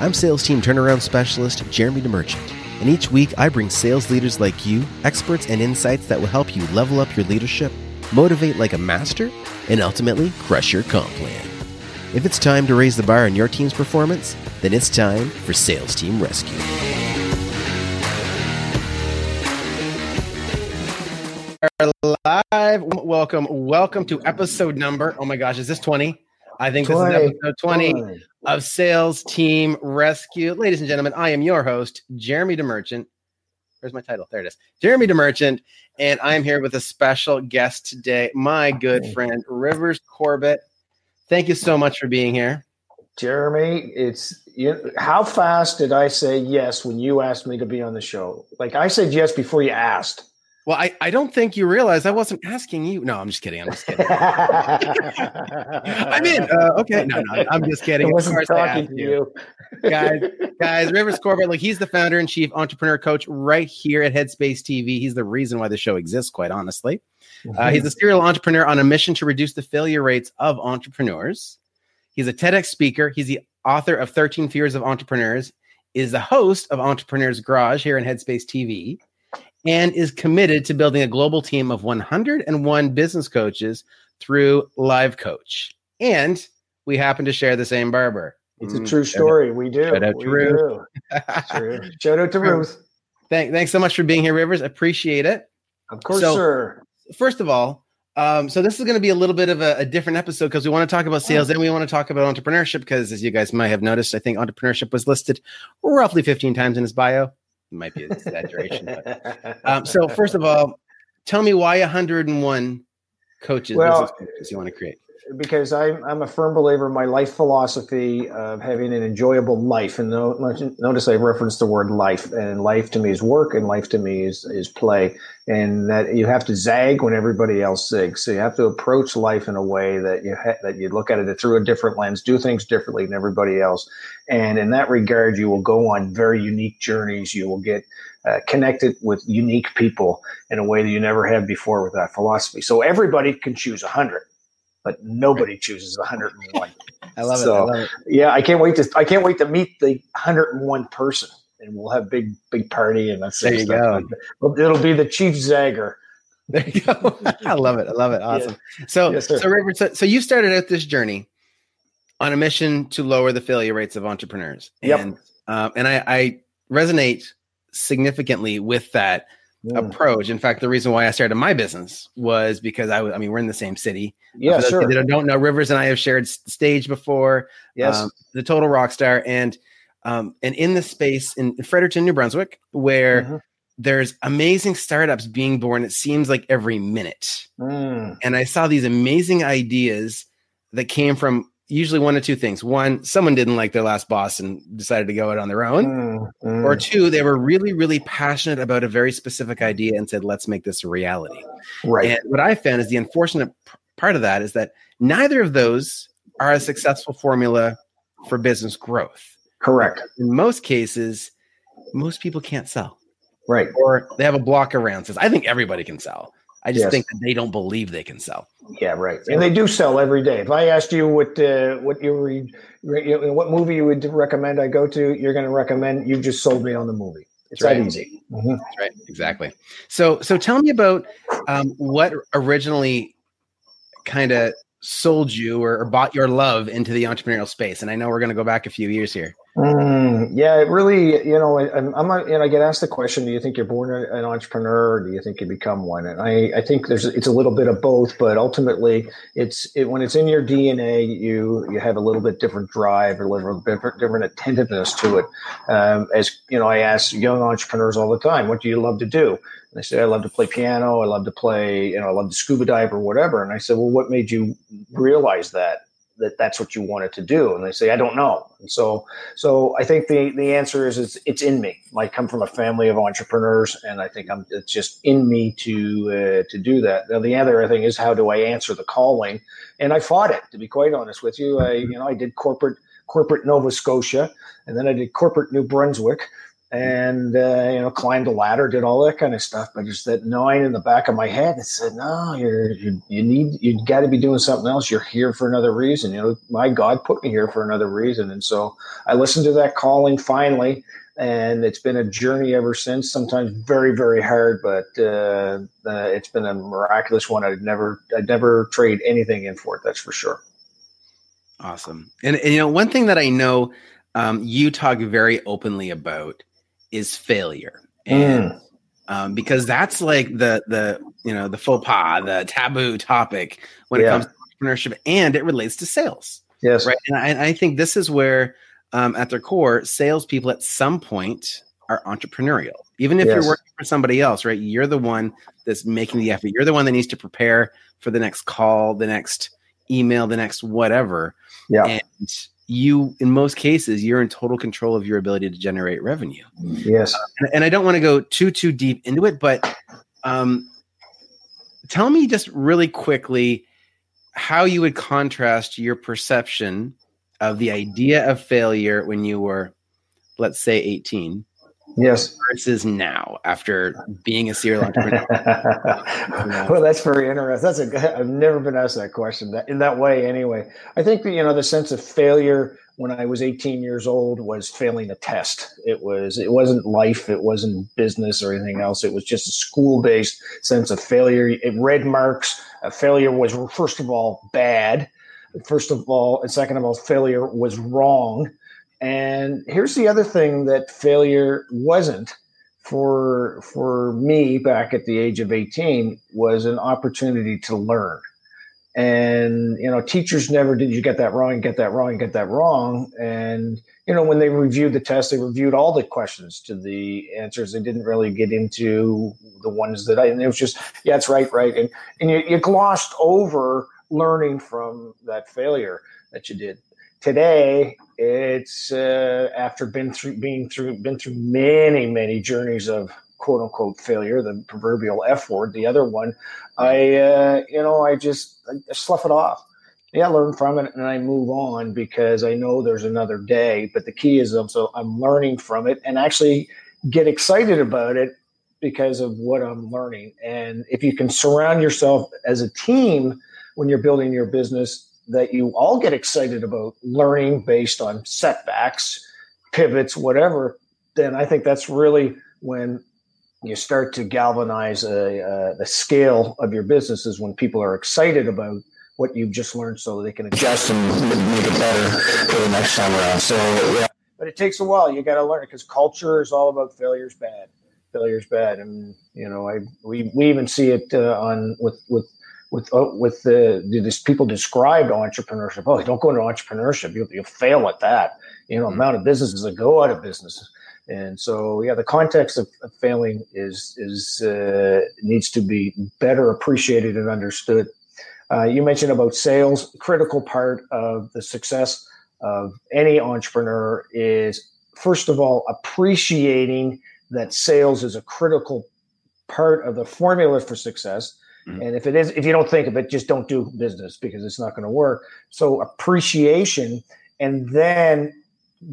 I'm sales team turnaround specialist Jeremy DeMerchant, and each week I bring sales leaders like you experts and insights that will help you level up your leadership, motivate like a master, and ultimately crush your comp plan. If it's time to raise the bar on your team's performance, then it's time for Sales Team Rescue. live. Welcome, welcome to episode number. Oh my gosh, is this 20? I think 20. this is episode 20, 20, of Sales Team Rescue. Ladies and gentlemen, I am your host, Jeremy DeMerchant. Where's my title? There it is. Jeremy DeMerchant, and I'm here with a special guest today, my good friend Rivers Corbett. Thank you so much for being here. Jeremy, it's you, how fast did I say yes when you asked me to be on the show? Like I said yes before you asked. Well, I, I don't think you realize I wasn't asking you. No, I'm just kidding. I'm just kidding. I'm in. Uh, okay. No, no, I'm just kidding. I wasn't talking to you. guys, guys, Rivers Corbett, like he's the founder and chief entrepreneur coach right here at Headspace TV. He's the reason why the show exists, quite honestly. Mm-hmm. Uh, he's a serial entrepreneur on a mission to reduce the failure rates of entrepreneurs. He's a TEDx speaker. He's the author of 13 Fears of Entrepreneurs, is the host of Entrepreneurs Garage here in Headspace TV and is committed to building a global team of 101 business coaches through Live Coach. And we happen to share the same barber. It's a true story. We do. Shout out we to Ruth. Shout out to Ruth. Thank, thanks so much for being here, Rivers. Appreciate it. Of course, so, sir. First of all, um, so this is going to be a little bit of a, a different episode because we want to talk about sales and we want to talk about entrepreneurship because, as you guys might have noticed, I think entrepreneurship was listed roughly 15 times in his bio might be an exaggeration. but, um, so first of all, tell me why 101 coaches, well, coaches you want to create because I'm, I'm a firm believer in my life philosophy of having an enjoyable life. And notice I referenced the word life, and life to me is work, and life to me is, is play. And that you have to zag when everybody else zigs. So you have to approach life in a way that you ha- that you look at it through a different lens, do things differently than everybody else. And in that regard, you will go on very unique journeys. You will get uh, connected with unique people in a way that you never have before with that philosophy. So everybody can choose a hundred but nobody chooses 101. I love, so, it. I love it. Yeah, I can't wait to I can't wait to meet the 101 person, and we'll have big big party and that's there you go. Like It'll be the Chief Zagger. There you go. I love it. I love it. Awesome. Yeah. So, yes, so, Robert, so, so you started out this journey on a mission to lower the failure rates of entrepreneurs. Yep. And, um, and I, I resonate significantly with that yeah. approach. In fact, the reason why I started my business was because I, I mean, we're in the same city. Yeah, sure. That don't know, Rivers and I have shared stage before. Yes, um, the total rock star, and um, and in the space in Fredericton, New Brunswick, where mm-hmm. there's amazing startups being born. It seems like every minute, mm. and I saw these amazing ideas that came from usually one of two things. One, someone didn't like their last boss and decided to go out on their own. Mm, mm. Or two, they were really, really passionate about a very specific idea and said, let's make this a reality. Right. And what I found is the unfortunate part of that is that neither of those are a successful formula for business growth. Correct. In most cases, most people can't sell. Right. Or they have a block around says, I think everybody can sell. I just yes. think that they don't believe they can sell. Yeah, right. And they do sell every day. If I asked you what uh, what you read, what movie you would recommend I go to, you're going to recommend. You just sold me on the movie. It's right. that easy. Mm-hmm. That's right. Exactly. So so tell me about um, what originally kind of sold you or, or, bought your love into the entrepreneurial space. And I know we're going to go back a few years here. Mm, yeah, it really, you know, I'm, I'm a, and I get asked the question, do you think you're born an entrepreneur or do you think you become one? And I, I think there's, it's a little bit of both, but ultimately it's, it, when it's in your DNA, you, you have a little bit different drive or a little bit different attentiveness to it. Um, as, you know, I ask young entrepreneurs all the time, what do you love to do? And they say, I love to play piano. I love to play, you know, I love to scuba dive or whatever. And I said, well, what made you realize that? That that's what you wanted to do. And they say i don't know. And so so i think the the answer is it's, it's in me. I come from a family of entrepreneurs and i think i'm it's just in me to uh, to do that. Now the other thing is how do i answer the calling? And i fought it to be quite honest with you. I you know i did corporate corporate nova scotia and then i did corporate new brunswick and uh, you know climbed the ladder, did all that kind of stuff. But just that gnawing in the back of my head that said, "No, you're you, you need you got to be doing something else. You're here for another reason. You know, my God put me here for another reason." And so I listened to that calling finally, and it's been a journey ever since. Sometimes very very hard, but uh, uh, it's been a miraculous one. I'd never I'd never trade anything in for it. That's for sure. Awesome. And, and you know, one thing that I know um, you talk very openly about is failure, and mm. um, because that's like the the you know the faux pas, the taboo topic when yeah. it comes to entrepreneurship, and it relates to sales. Yes, right. And I, I think this is where, um, at their core, salespeople at some point are entrepreneurial. Even if yes. you're working for somebody else, right? You're the one that's making the effort. You're the one that needs to prepare for the next call, the next email, the next whatever. Yeah. And you in most cases you're in total control of your ability to generate revenue. Yes. Uh, and, and, i don't want to go too too deep into it but um, tell me just really quickly how you would contrast your perception of the idea of failure when you were let's say 18 Yes. Versus now, after being a serial entrepreneur. well, that's very interesting. That's a. I've never been asked that question that in that way. Anyway, I think that you know the sense of failure when I was 18 years old was failing a test. It was. It wasn't life. It wasn't business or anything else. It was just a school-based sense of failure. It red marks. A failure was first of all bad. First of all, and second of all, failure was wrong and here's the other thing that failure wasn't for for me back at the age of 18 was an opportunity to learn. And you know, teachers never did you get that wrong, get that wrong, get that wrong. And you know, when they reviewed the test, they reviewed all the questions to the answers. They didn't really get into the ones that I and it was just, yeah, it's right, right. And and you, you glossed over learning from that failure that you did. Today, it's uh, after been through being through been through many many journeys of quote unquote failure, the proverbial F word. The other one, I uh, you know I just I slough it off. Yeah, I learn from it and I move on because I know there's another day. But the key is also I'm learning from it and actually get excited about it because of what I'm learning. And if you can surround yourself as a team when you're building your business that you all get excited about learning based on setbacks, pivots, whatever, then I think that's really when you start to galvanize a, the scale of your business is when people are excited about what you've just learned so they can adjust and make it better for the next time around. So, yeah. But it takes a while. You got to learn it because culture is all about failure's bad. Failure's bad. And, you know, I, we, we even see it uh, on with, with with uh, with the this people described entrepreneurship. Oh, don't go into entrepreneurship; you'll, you'll fail at that. You know, mm-hmm. amount of businesses that go out of business, and so yeah, the context of, of failing is is uh, needs to be better appreciated and understood. Uh, you mentioned about sales. Critical part of the success of any entrepreneur is first of all appreciating that sales is a critical part of the formula for success Mm-hmm. And if it is, if you don't think of it, just don't do business because it's not going to work. So appreciation and then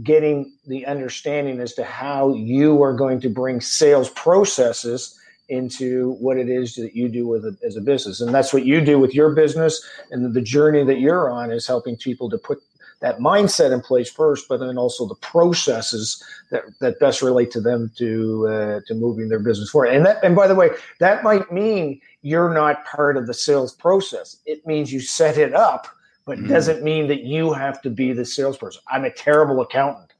getting the understanding as to how you are going to bring sales processes into what it is that you do with it as a business and that's what you do with your business and the journey that you're on is helping people to put that mindset in place first, but then also the processes that, that best relate to them to uh, to moving their business forward. And that, and by the way, that might mean you're not part of the sales process. It means you set it up, but mm-hmm. doesn't mean that you have to be the salesperson. I'm a terrible accountant.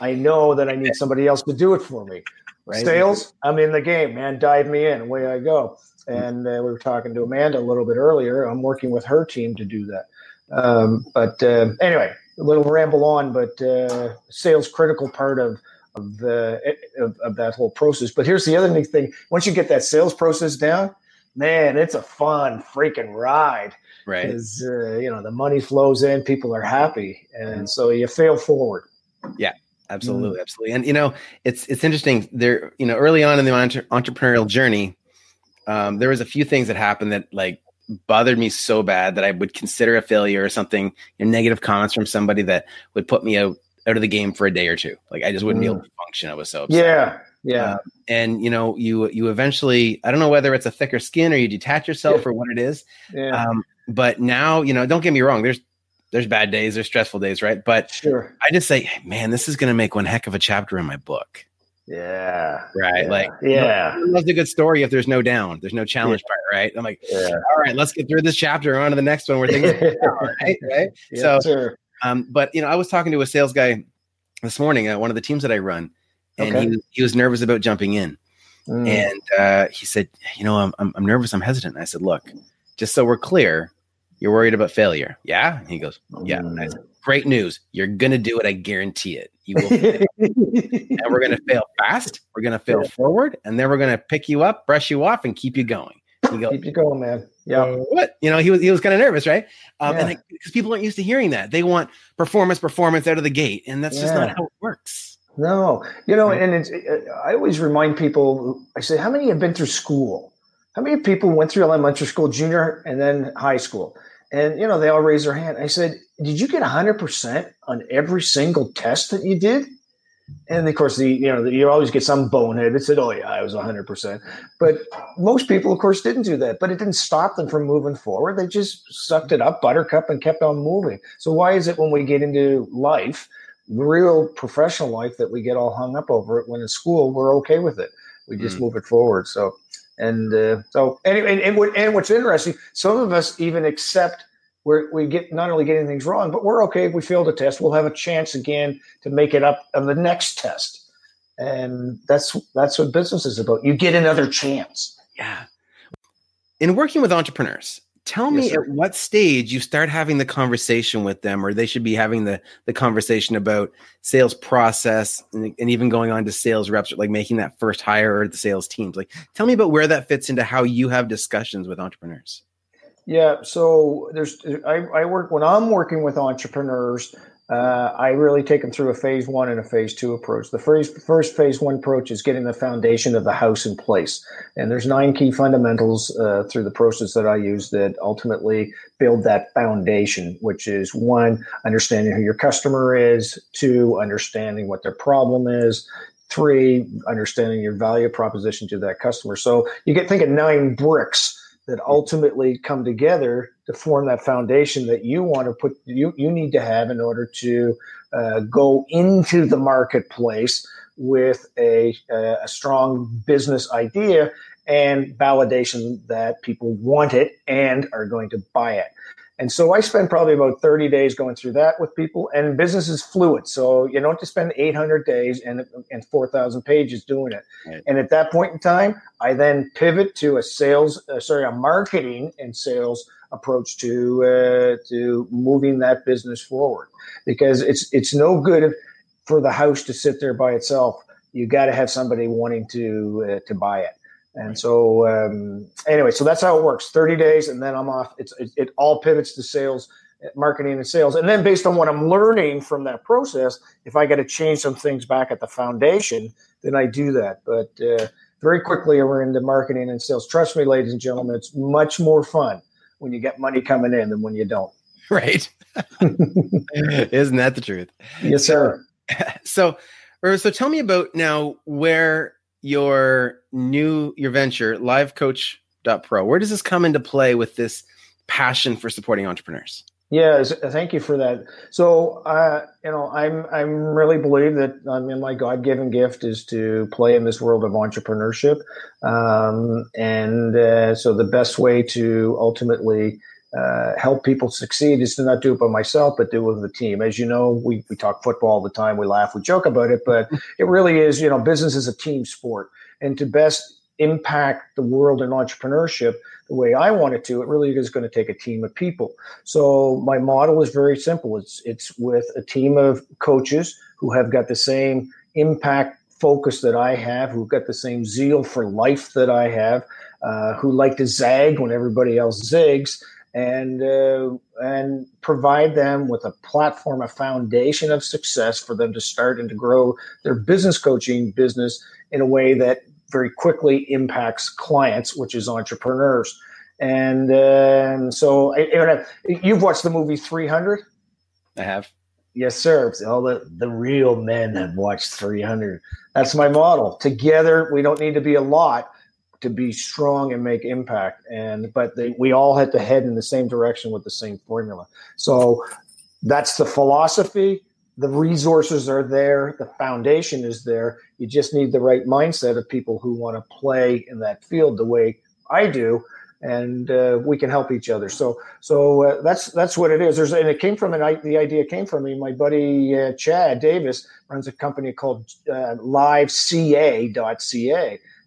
I know that I need somebody else to do it for me. Right. Sales, I'm in the game, man. Dive me in, away I go. And uh, we were talking to Amanda a little bit earlier. I'm working with her team to do that. Um, but uh, anyway, a little ramble on, but uh, sales critical part of of, the, of, of that whole process. But here's the other neat thing: once you get that sales process down, man, it's a fun freaking ride. Right. Because uh, you know the money flows in, people are happy, and so you fail forward. Yeah, absolutely, mm. absolutely. And you know, it's it's interesting. There, you know, early on in the entre- entrepreneurial journey, um, there was a few things that happened that like bothered me so bad that I would consider a failure or something, you know, negative comments from somebody that would put me out out of the game for a day or two. Like I just wouldn't mm. be able to function. I was so upset. Yeah. Yeah. Uh, and you know, you you eventually I don't know whether it's a thicker skin or you detach yourself yeah. or what it is. Yeah. Um, but now, you know, don't get me wrong, there's there's bad days, there's stressful days, right? But sure. I just say, man, this is gonna make one heck of a chapter in my book. Yeah. Right. Yeah. Like, yeah. That's a good story if there's no down, there's no challenge yeah. part, right? I'm like, yeah. all right, let's get through this chapter on to the next one. We're thinking, right? Right. So, sure. um, but you know, I was talking to a sales guy this morning at one of the teams that I run, and okay. he, he was nervous about jumping in. Mm. And uh, he said, you know, I'm, I'm, I'm nervous. I'm hesitant. And I said, look, just so we're clear, you're worried about failure. Yeah. And he goes, yeah. Mm. Said, Great news. You're going to do it. I guarantee it. You will and we're going to fail fast. We're going to fail yeah. forward. And then we're going to pick you up, brush you off, and keep you going. You go, keep you going, man. Yeah. Uh, what? You know, he was he was kind of nervous, right? Um, yeah. And because people aren't used to hearing that, they want performance, performance out of the gate, and that's yeah. just not how it works. No, you know, and it's, I always remind people. I say, how many have been through school? How many people went through elementary school, junior, and then high school? And you know, they all raised their hand. I said, "Did you get hundred percent on every single test that you did?" And of course, the you know you always get some bonehead that said, "Oh yeah, I was hundred percent." But most people, of course, didn't do that. But it didn't stop them from moving forward. They just sucked it up, buttercup, and kept on moving. So why is it when we get into life, real professional life, that we get all hung up over it? When in school, we're okay with it. We just mm. move it forward. So and uh, so anyway, and, and, and what's interesting, some of us even accept where we get not only getting things wrong, but we're okay if we fail the test. We'll have a chance again to make it up on the next test, and that's that's what business is about. You get another chance. Yeah. In working with entrepreneurs, tell me yes, at what stage you start having the conversation with them or they should be having the the conversation about sales process and, and, even going on to sales reps like making that first hire or the sales teams. Like tell me about where that fits into how you have discussions with entrepreneurs. Yeah so there's i, I work when i'm working with entrepreneurs uh, I really take them through a phase one and a phase two approach. The first, first phase one approach is getting the foundation of the house in place. And there's nine key fundamentals uh, through the process that I use that ultimately build that foundation, which is one, understanding who your customer is, two, understanding what their problem is, three, understanding your value proposition to that customer. So you get think of nine bricks that ultimately come together to form that foundation that you want to put you you need to have in order to uh, go into the marketplace with a, a strong business idea and validation that people want it and are going to buy it. And so I spend probably about 30 days going through that with people and business is fluid. So you don't have to spend 800 days and, and 4,000 pages doing it. Right. And at that point in time, I then pivot to a sales, uh, sorry, a marketing and sales approach to, uh, to moving that business forward because it's, it's no good for the house to sit there by itself. You got to have somebody wanting to, uh, to buy it. And so, um, anyway, so that's how it works 30 days, and then I'm off. It's, it, it all pivots to sales, marketing, and sales. And then, based on what I'm learning from that process, if I got to change some things back at the foundation, then I do that. But uh, very quickly, we're into marketing and sales. Trust me, ladies and gentlemen, it's much more fun when you get money coming in than when you don't. Right. Isn't that the truth? Yes, sir. So, so tell me about now where your new your venture livecoach.pro where does this come into play with this passion for supporting entrepreneurs yeah thank you for that so uh, you know i'm i'm really believe that i mean my god-given gift is to play in this world of entrepreneurship um, and uh, so the best way to ultimately uh, help people succeed is to not do it by myself, but do it with the team. As you know, we, we talk football all the time. We laugh, we joke about it, but it really is, you know, business is a team sport. And to best impact the world in entrepreneurship the way I want it to, it really is going to take a team of people. So my model is very simple. It's it's with a team of coaches who have got the same impact focus that I have, who've got the same zeal for life that I have, uh, who like to zag when everybody else zigs, and uh, and provide them with a platform, a foundation of success for them to start and to grow their business coaching business in a way that very quickly impacts clients, which is entrepreneurs. And, uh, so I, you've watched the movie 300. I have. Yes, sir. All the, the real men have watched 300. That's my model. Together, we don't need to be a lot to be strong and make impact. And but they, we all had to head in the same direction with the same formula. So that's the philosophy. The resources are there. The foundation is there. You just need the right mindset of people who want to play in that field the way I do and uh, we can help each other. So, so uh, that's that's what it is. There's and it came from an I, the idea came from me. My buddy uh, Chad Davis runs a company called uh, LiveCA.ca,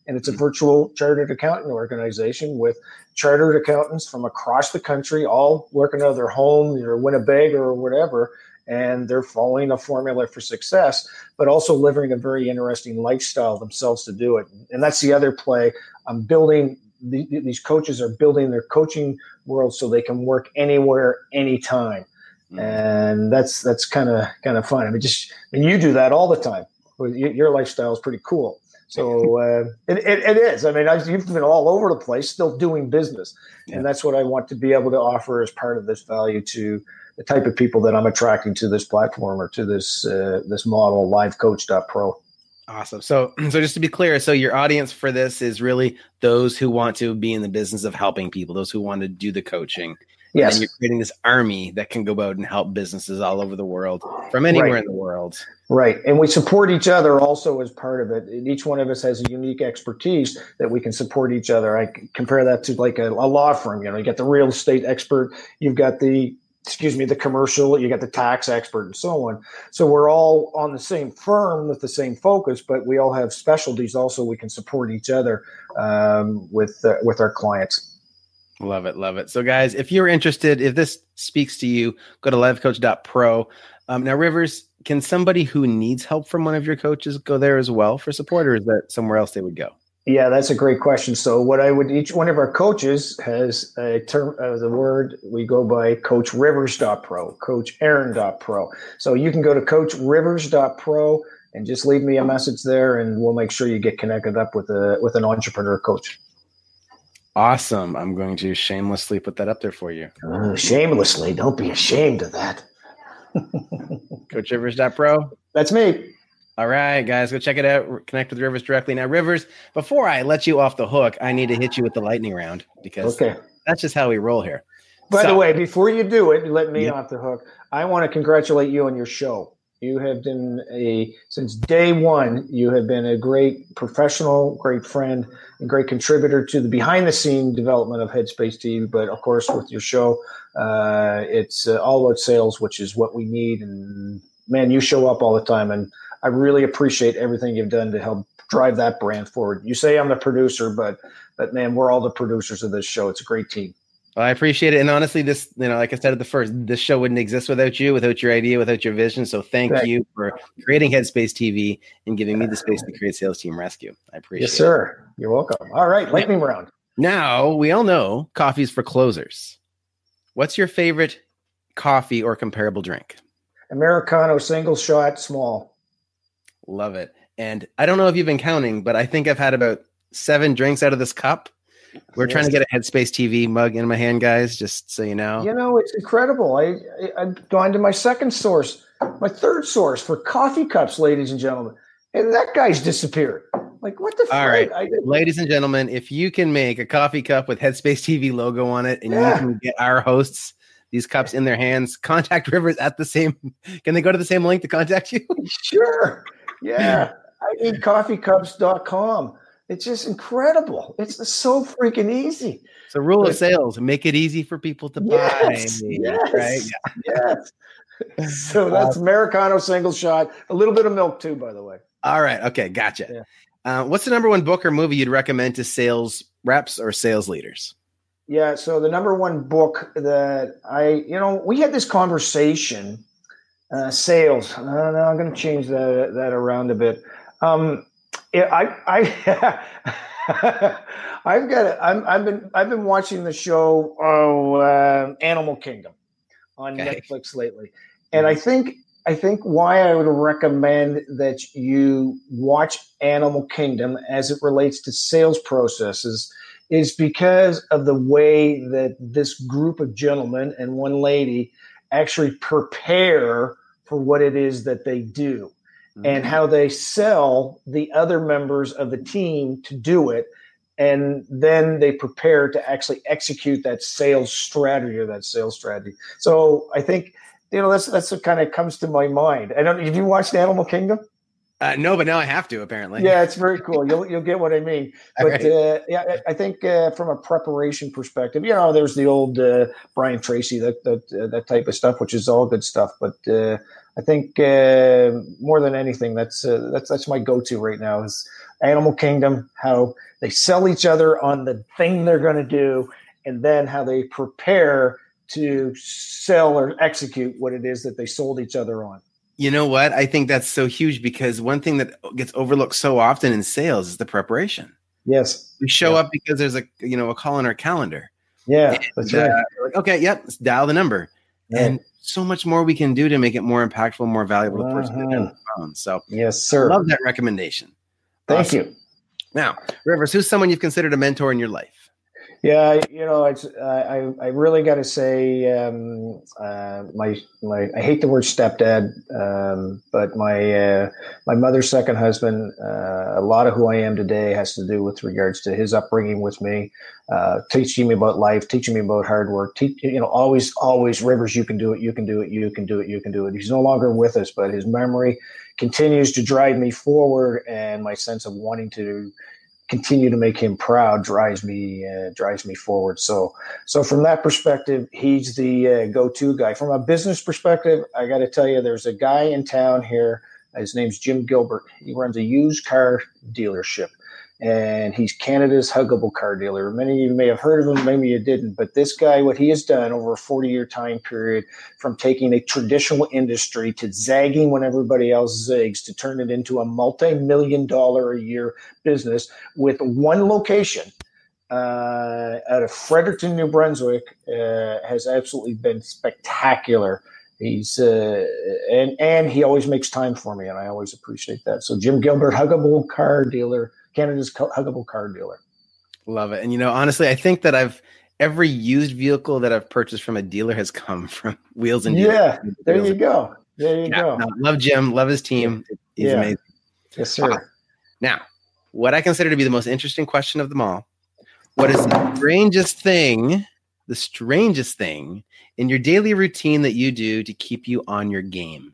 and it's a mm-hmm. virtual chartered accountant organization with chartered accountants from across the country, all working out of their home or Winnipeg or whatever. And they're following a formula for success, but also living a very interesting lifestyle themselves to do it. And that's the other play. I'm building the, these coaches are building their coaching world so they can work anywhere, anytime. Mm-hmm. And that's that's kind of kind of fun. I mean, just I mean, you do that all the time. Your lifestyle is pretty cool. So uh, it, it, it is. I mean, I've, you've been all over the place, still doing business, yeah. and that's what I want to be able to offer as part of this value to the type of people that I'm attracting to this platform or to this uh, this model, LiveCoach.pro. Awesome. So, so just to be clear, so your audience for this is really those who want to be in the business of helping people, those who want to do the coaching. Yes. And you're creating this army that can go out and help businesses all over the world from anywhere right. in the world. Right. And we support each other also as part of it. Each one of us has a unique expertise that we can support each other. I compare that to like a, a law firm. You know, you got the real estate expert, you've got the excuse me, the commercial, you got the tax expert and so on. So we're all on the same firm with the same focus, but we all have specialties also we can support each other um, with, uh, with our clients. Love it. Love it. So guys, if you're interested, if this speaks to you, go to livecoach.pro. Um, now, Rivers, can somebody who needs help from one of your coaches go there as well for support or is that somewhere else they would go? Yeah, that's a great question. So, what I would each one of our coaches has a term, uh, the word we go by Coach Rivers.pro, Coach Aaron.pro. So, you can go to Coach Rivers.pro and just leave me a message there, and we'll make sure you get connected up with a with an entrepreneur coach. Awesome. I'm going to shamelessly put that up there for you. Uh, shamelessly. Don't be ashamed of that. Coach Rivers.pro. That's me. All right, guys, go check it out. Connect with Rivers directly. Now, Rivers, before I let you off the hook, I need to hit you with the lightning round because okay. that's just how we roll here. By so, the way, before you do it, let me off the hook. I want to congratulate you on your show. You have been a since day one. You have been a great professional, great friend, and great contributor to the behind the scene development of Headspace TV. But of course, with your show, uh, it's uh, all about sales, which is what we need. And man, you show up all the time, and I really appreciate everything you've done to help drive that brand forward. You say I'm the producer, but but man, we're all the producers of this show. It's a great team. Well, I appreciate it, and honestly, this you know, like I said at the first, this show wouldn't exist without you, without your idea, without your vision. So thank, thank you for creating Headspace TV and giving me the space to create Sales Team Rescue. I appreciate. It. Yes, sir. You're welcome. All right, lightning round. Now we all know coffee's for closers. What's your favorite coffee or comparable drink? Americano, single shot, small. Love it. And I don't know if you've been counting, but I think I've had about seven drinks out of this cup. We're yes. trying to get a Headspace TV mug in my hand, guys, just so you know. You know, it's incredible. I, I have gone to my second source, my third source for coffee cups, ladies and gentlemen, and that guy's disappeared. Like what the? All right, ladies and gentlemen, if you can make a coffee cup with Headspace TV logo on it, and yeah. you can get our hosts these cups in their hands, contact Rivers at the same. Can they go to the same link to contact you? Sure. Yeah. I need coffeecups.com. It's just incredible. It's so freaking easy. So rule but, of sales, make it easy for people to yes, buy. Yes, right? Yeah. yes. So that's Americano single shot. A little bit of milk too, by the way. All right. Okay. Gotcha. Yeah. Uh, what's the number one book or movie you'd recommend to sales reps or sales leaders? Yeah. So the number one book that I, you know, we had this conversation uh, sales. Uh, I'm going to change that that around a bit. Um, I I I've got i have been I've been watching the show oh, uh, Animal Kingdom on okay. Netflix lately, and I think I think why I would recommend that you watch Animal Kingdom as it relates to sales processes is because of the way that this group of gentlemen and one lady actually prepare for what it is that they do mm-hmm. and how they sell the other members of the team to do it and then they prepare to actually execute that sales strategy or that sales strategy so i think you know that's that's what kind of comes to my mind i don't have you watched animal kingdom uh, no, but now I have to apparently. Yeah, it's very cool. You'll you'll get what I mean. But right. uh, yeah, I, I think uh, from a preparation perspective, you know, there's the old uh, Brian Tracy that that uh, that type of stuff, which is all good stuff. But uh, I think more than anything, that's that's that's my go-to right now is Animal Kingdom. How they sell each other on the thing they're going to do, and then how they prepare to sell or execute what it is that they sold each other on. You know what? I think that's so huge because one thing that gets overlooked so often in sales is the preparation. Yes. We show yeah. up because there's a you know a call on our calendar. Yeah, and, that's right. Uh, okay, yep, let's dial the number. Yeah. And so much more we can do to make it more impactful, more valuable to the person uh-huh. the phone. So yes, sir. Love that recommendation. Thank awesome. you. Now, Rivers, who's someone you've considered a mentor in your life? Yeah, you know, it's I I really got to say um, uh, my my I hate the word stepdad, um, but my uh, my mother's second husband. Uh, a lot of who I am today has to do with regards to his upbringing with me, uh, teaching me about life, teaching me about hard work. Teach, you know, always always Rivers, you can do it, you can do it, you can do it, you can do it. He's no longer with us, but his memory continues to drive me forward, and my sense of wanting to continue to make him proud drives me uh, drives me forward. So so from that perspective, he's the uh, go-to guy. From a business perspective, I got to tell you, there's a guy in town here. His name's Jim Gilbert. He runs a used car dealership and he's Canada's huggable car dealer. Many of you may have heard of him, maybe you didn't, but this guy, what he has done over a 40 year time period from taking a traditional industry to zagging when everybody else zigs to turn it into a multi million dollar a year business with one location. Uh, out of Fredericton, New Brunswick, uh, has absolutely been spectacular. He's uh, and and he always makes time for me, and I always appreciate that. So Jim Gilbert, huggable car dealer, Canada's huggable car dealer. Love it. And you know, honestly, I think that I've every used vehicle that I've purchased from a dealer has come from Wheels and Yeah, there you go. There you yeah, go. No, love Jim. Love his team. He's yeah. amazing. Yes, sir. Uh, now, what I consider to be the most interesting question of them all: What is the strangest thing? The strangest thing in your daily routine that you do to keep you on your game?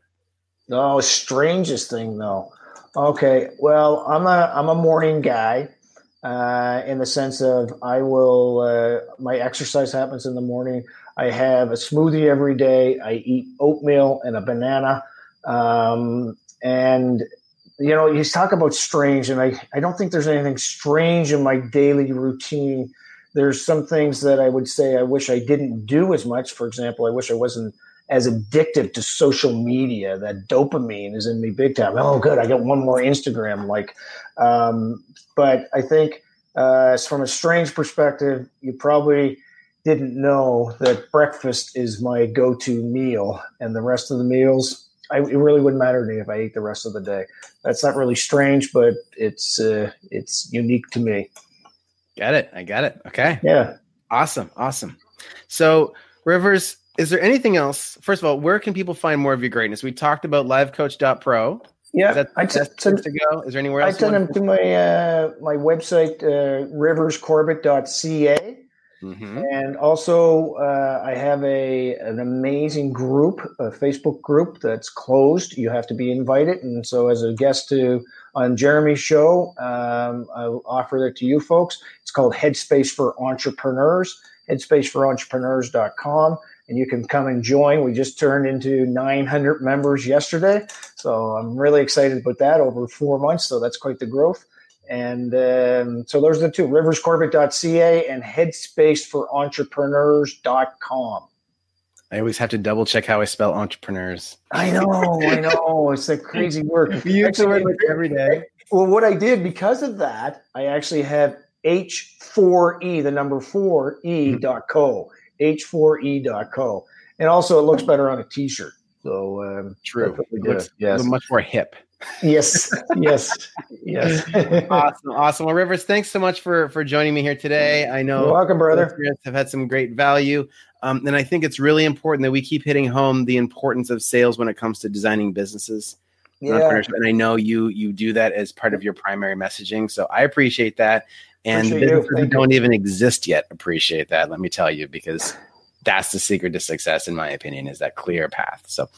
No, strangest thing though. Okay, well, I'm a I'm a morning guy, uh, in the sense of I will uh, my exercise happens in the morning. I have a smoothie every day. I eat oatmeal and a banana, um, and you know you talk about strange, and I I don't think there's anything strange in my daily routine. There's some things that I would say I wish I didn't do as much. For example, I wish I wasn't as addictive to social media. That dopamine is in me big time. Oh, good, I got one more Instagram. Like, um, but I think uh, from a strange perspective, you probably didn't know that breakfast is my go-to meal, and the rest of the meals, I, it really wouldn't matter to me if I ate the rest of the day. That's not really strange, but it's uh, it's unique to me. Got it. I got it. Okay. Yeah. Awesome. Awesome. So Rivers, is there anything else? First of all, where can people find more of your greatness? We talked about livecoach.pro. Yeah, that, I t- to go. Is there anywhere else? I send them to my uh, my website, uh, riverscorbett.ca. Mm-hmm. And also, uh, I have a an amazing group, a Facebook group that's closed. You have to be invited, and so as a guest to on Jeremy's show, um, I'll offer that to you folks. It's called Headspace for Entrepreneurs. Headspaceforentrepreneurs.com and you can come and join. We just turned into 900 members yesterday. So I'm really excited about that over four months. So that's quite the growth. And um, so those are the two riverscorbett.ca and headspaceforentrepreneurs.com. I always have to double check how I spell entrepreneurs. I know, I know. It's a crazy word. you use the word every day. Well, what I did because of that, I actually have H4E, the number 4 E dot co h4e.co. And also, it looks better on a t shirt. So, um, true. Looks, yes. much more hip. yes, yes, yes. awesome, awesome. Well, Rivers, thanks so much for for joining me here today. I know You're welcome, brother. Have had some great value. Um, and I think it's really important that we keep hitting home the importance of sales when it comes to designing businesses. Yeah. And I know you you do that as part of your primary messaging. So I appreciate that. And businesses that don't even exist yet appreciate that. Let me tell you, because that's the secret to success, in my opinion, is that clear path. So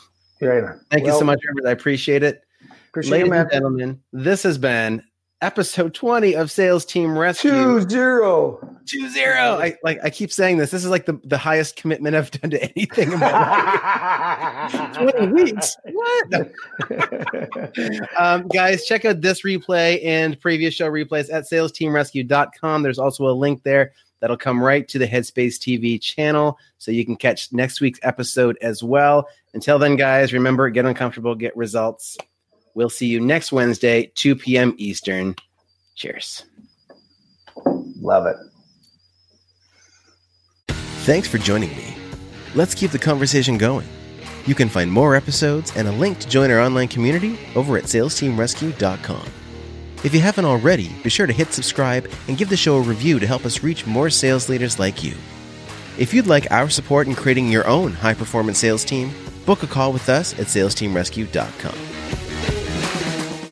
Yeah. thank you so much, Rivers. I appreciate it. Appreciate Ladies it, and gentlemen, this has been episode 20 of Sales Team Rescue. Two zero. Two zero. I like I keep saying this. This is like the, the highest commitment I've done to anything in my life. 20 weeks. What? Um, guys, check out this replay and previous show replays at salesteamrescue.com. There's also a link there that'll come right to the Headspace TV channel so you can catch next week's episode as well. Until then, guys, remember get uncomfortable, get results. We'll see you next Wednesday, 2 p.m. Eastern. Cheers. Love it. Thanks for joining me. Let's keep the conversation going. You can find more episodes and a link to join our online community over at salesteamrescue.com. If you haven't already, be sure to hit subscribe and give the show a review to help us reach more sales leaders like you. If you'd like our support in creating your own high performance sales team, book a call with us at salesteamrescue.com.